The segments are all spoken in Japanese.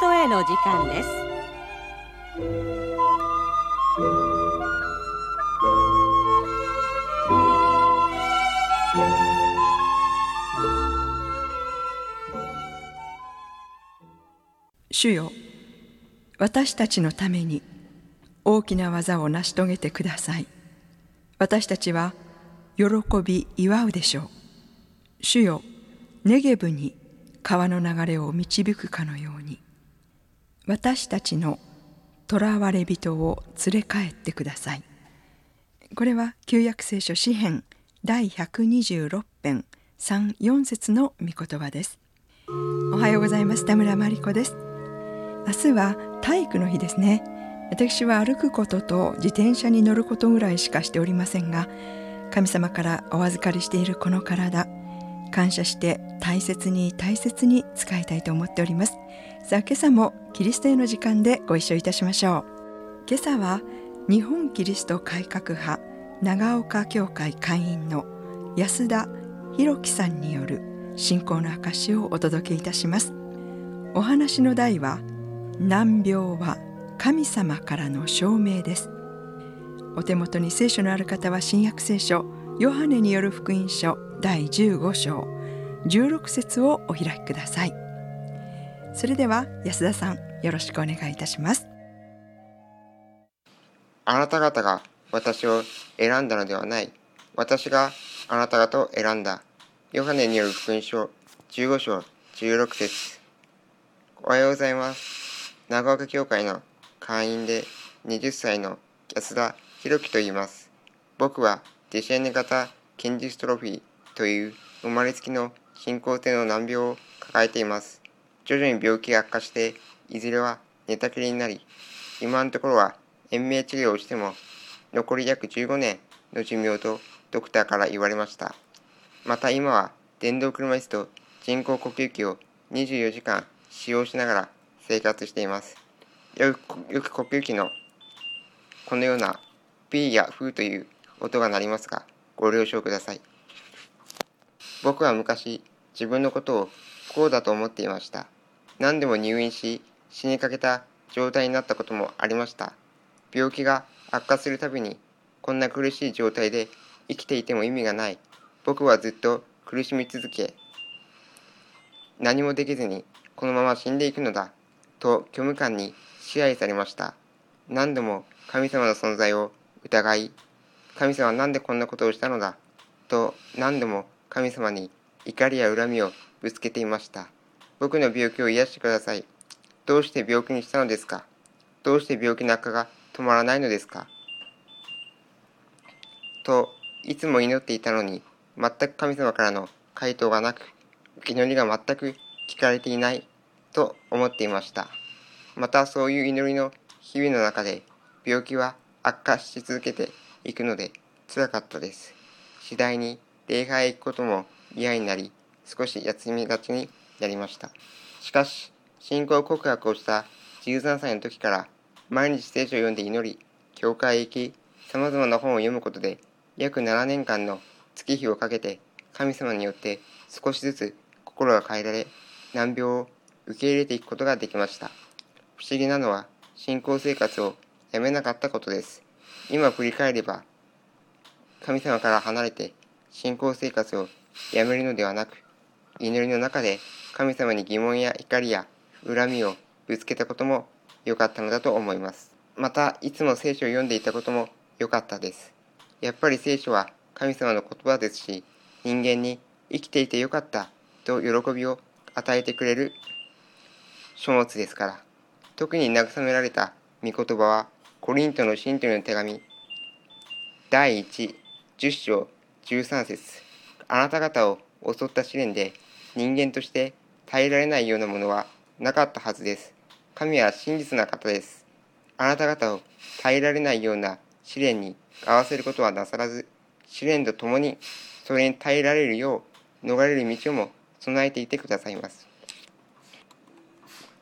トへの時間です。主よ私たちのために大きな技を成し遂げてください。私たちは喜び祝うでしょう。主よネゲブに川の流れを導くかのように。私たちの囚われ人を連れ帰ってください。これは旧約聖書詩編第126編34節の御言葉です。おはようございます。田村真理子です。明日は体育の日ですね。私は歩くことと自転車に乗ることぐらいしかしておりませんが神様からお預かりしているこの体感謝して大切に大切に使いたいと思っております。さあ今朝もキリストへの時間でご一緒いたしましょう。今朝は日本キリスト改革派長岡教会会員の安田博樹さんによる信仰の証をお届けいたします。お話の題は難病は神様からの証明です。お手元に聖書のある方は新約聖書ヨハネによる福音書第15章16節をお開きください。それでは安田さんよろしくお願いいたします。あなた方が私を選んだのではない。私があなた方を選んだ。ヨハネによる福音書15章16節。おはようございます。長岡教会の会員で20歳の安田博樹と言います。僕はデシェネ型筋ジストロフィーという生まれつきの進行性の難病を抱えています。徐々に病気が悪化して、いずれは寝たきりになり、今のところは延命治療をしても、残り約15年の寿命とドクターから言われました。また今は電動車椅子と人工呼吸器を24時間使用しながら生活しています。よくよく呼吸器のこのような P やフーという音が鳴りますが、ご了承ください。僕は昔、自分のことをこうだと思っていました。何でも入院し、死にかけた状態になったこともありました。病気が悪化するたびに、こんな苦しい状態で生きていても意味がない。僕はずっと苦しみ続け、何もできずにこのまま死んでいくのだ、と虚無感に支配されました。何度も神様の存在を疑い、神様は何でこんなことをしたのだ、と何度も神様に怒りや恨みをぶつけていました。僕の病気を癒してください。どうして病気にしたのですか？どうして病気の悪化が止まらないのですか？と、いつも祈っていたのに、全く神様からの回答がなく、祈りが全く聞かれていないと思っていました。またそういう祈りの日々の中で、病気は悪化し続けていくので辛かったです。次第に礼拝へ行くことも嫌になり、少し休みがちになりました。しかし、信仰告白をした13歳の時から、毎日聖書を読んで祈り、教会へ行き、様々な本を読むことで、約7年間の月日をかけて、神様によって少しずつ心が変えられ、難病を受け入れていくことができました。不思議なのは、信仰生活をやめなかったことです。今振り返れば、神様から離れて信仰生活をやめるのではなく、祈りの中で神様に疑問や怒りや恨みをぶつけたことも良かったのだと思います。また、いつも聖書を読んでいたことも良かったです。やっぱり聖書は神様の言葉ですし、人間に生きていてよかったと喜びを与えてくれる書物ですから。特に慰められた御言葉は、コリントの信徒の手紙、第1、10章13節あなた方を襲った試練で人間として耐えられないようなものはなかったはずです。神は真実な方です。あなた方を耐えられないような試練に合わせることはなさらず、試練とともにそれに耐えられるよう逃れる道をも備えていてくださいます。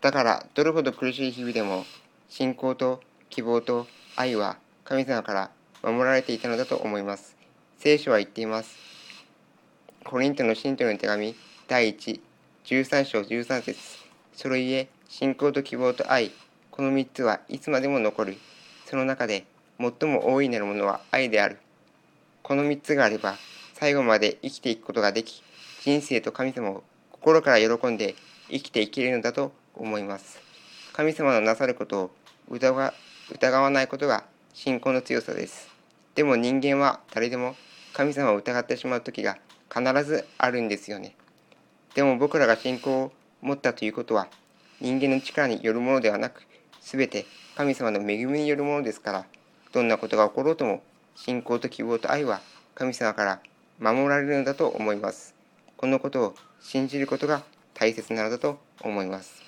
だからどれほど苦しい日々でも信仰と希望と愛は神様から守られていたのだと思います。聖書は言っています。コリントの信徒の手紙第1、13章13節。それゆえ、信仰と希望と愛。この3つはいつまでも残る。その中で最も大いなるものは愛である。この3つがあれば最後まで生きていくことができ人生と神様を心から喜んで生きていけるのだと思います。神様のなさることを疑わないことが信仰の強さです。でも人間は誰でも神様を疑ってしまう時が必ずあるんですよね。でも僕らが信仰を持ったということは人間の力によるものではなく全て神様の恵みによるものですからどんなことが起ころうとも信仰と希望と愛は神様から守られるのだと思います。このことを信じることが大切なのだと思います。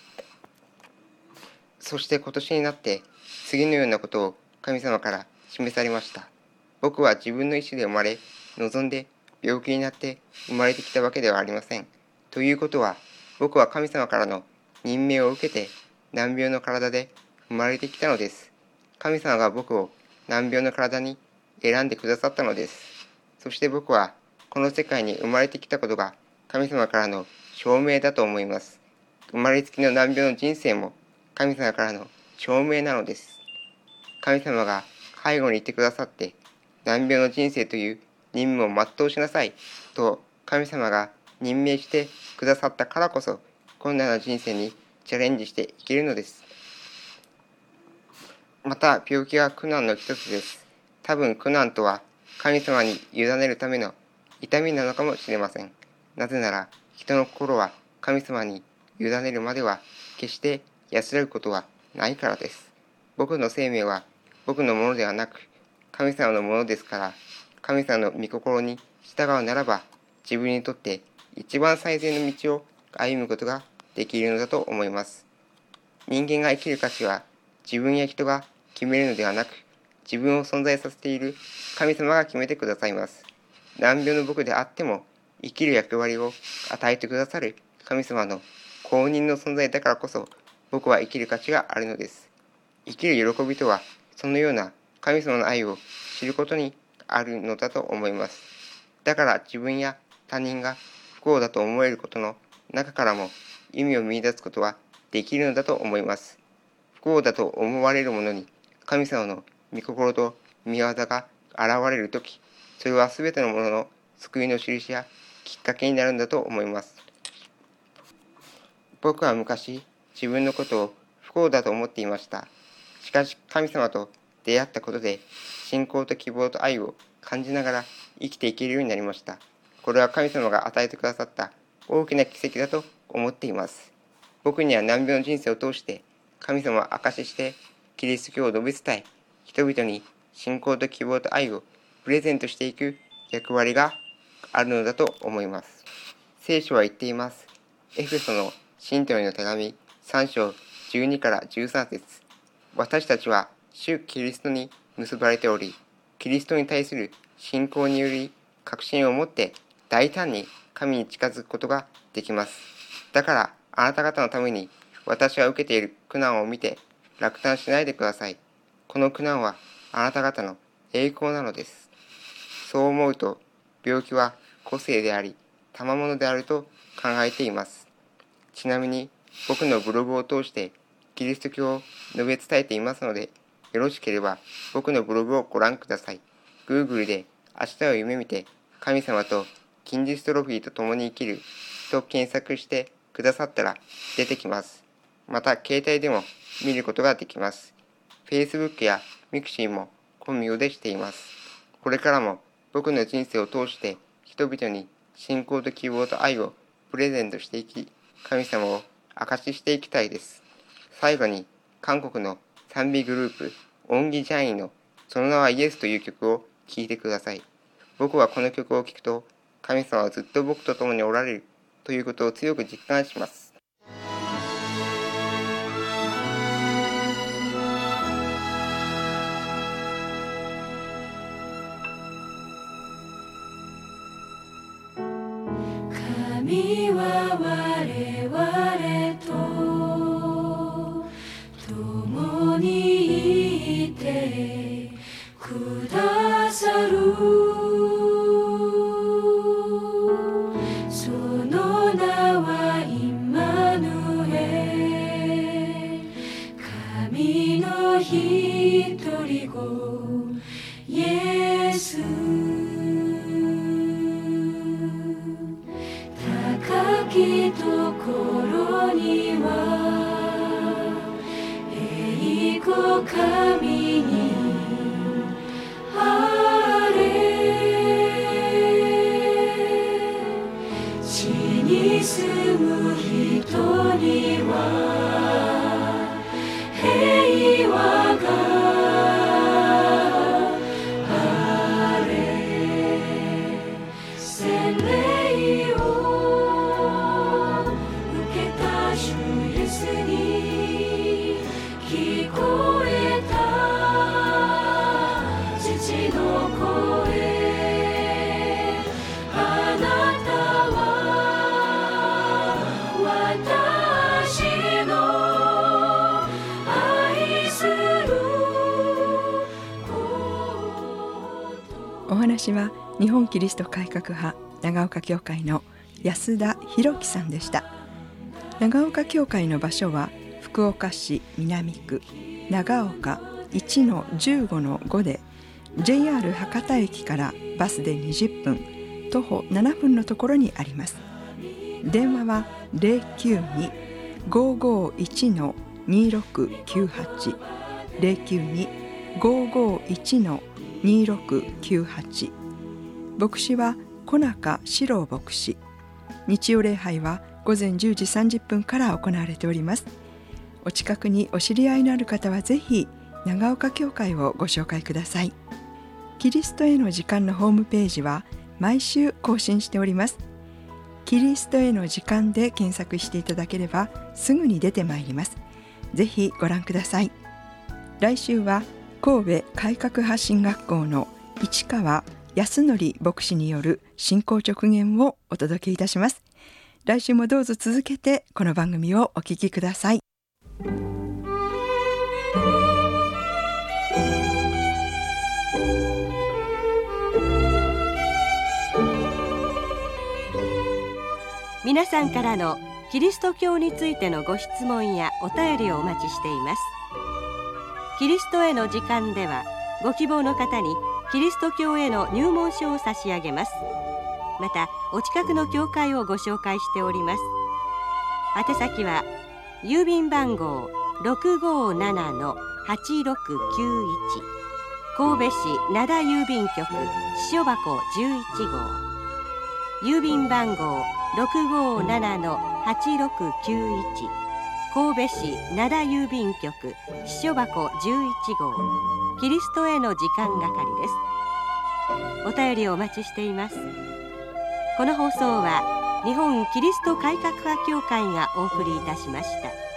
そして今年になって次のようなことを神様から示されました。僕は自分の意志で生まれ望んで病気になって生まれてきたわけではありません。ということは僕は神様からの任命を受けて難病の体で生まれてきたのです。神様が僕を難病の体に選んでくださったのです。そして僕はこの世界に生まれてきたことが神様からの証明だと思います。生まれつきの難病の人生も神様からの証明なのです。神様が背後にいてくださって難病の人生という任務を全うしなさいと神様が任命してくださったからこそ困難な人生にチャレンジしていけるのです。また病気は苦難の一つです。多分苦難とは神様に委ねるための痛みなのかもしれません。なぜなら人の心は神様に委ねるまでは決して安らぐことはないからです。僕の生命は僕のものではなく神様のものですから神様の御心に従うならば自分にとって一番最善の道を歩むことができるのだと思います。人間が生きる価値は自分や人が決めるのではなく、自分を存在させている神様が決めてくださいます。難病の僕であっても、生きる役割を与えてくださる神様の公認の存在だからこそ、僕は生きる価値があるのです。生きる喜びとは、そのような神様の愛を知ることにあるのだと思います。だから自分や他人が幸だと思えることの中からも意味を見出すことはできるのだと思います。不幸だと思われるものに神様の御心と御業が現れる時それは全てのものの救いの印やきっかけになるんだと思います。僕は昔自分のことを不幸だと思っていました。しかし神様と出会ったことで信仰と希望と愛を感じながら生きていけるようになりました。これは神様が与えてくださった大きな奇跡だと思っています僕には難病の人生を通して神様を証ししてキリスト教を述べ伝え、人々に信仰と希望と愛をプレゼントしていく役割があるのだと思います。聖書は言っています。エフェソの信徒への手紙3章12から13節私たちは主キリストに結ばれており、キリストに対する信仰により確信を持って大胆に神に近づくことができます。だからあなた方のために私は受けている苦難を見て落胆しないでください。この苦難はあなた方の栄光なのです。そう思うと、病気は個性であり、賜物であると考えています。ちなみに、僕のブログを通してキリスト教を述べ伝えていますので、よろしければ僕のブログをご覧ください。Google で明日を夢見て神様と金字ストロフィーと共に生きると検索してくださったら出てきます。また携帯でも見ることができます。Facebook や Mixi も本名でしています。これからも僕の人生を通して人々に信仰と希望と愛をプレゼントしていき、神様を証ししていきたいです。最後に韓国の賛美グループ、オンギジャインのその名はイエスという曲を聴いてください。僕はこの曲を聴くと、神様はずっと僕と共におられるということを強く実感します。神に日本キリスト改革派長岡教会の安田博樹さんでした。長岡教会の場所は福岡市南区長岡1-15-5で JR 博多駅からバスで20分徒歩7分のところにあります。電話は092-551-2698 092-551-2698牧師は小中史郎牧師。日曜礼拝は午前10時30分から行われております。お近くにお知り合いのある方はぜひ長岡教会をご紹介ください。キリストへの時間のホームページは毎週更新しております。キリストへの時間で検索していただければすぐに出てまいります。ぜひご覧ください。来週は神戸改革派進学校の市川康則牧師による信仰直言をお届けいたします。来週もどうぞ続けてこの番組をお聞きください。皆さんからのキリスト教についてのご質問やお便りをお待ちしています。キリストへの時間ではご希望の方にキリスト教への入門書を差し上げます。またお近くの教会をご紹介しております。宛先は郵便番号657-8691神戸市灘郵便局支所箱11号。郵便番号657-8691神戸市灘郵便局支所箱11号。キリストへの時間係です。お便りをお待ちしています。この放送は日本キリスト改革派協会がお送りいたしました。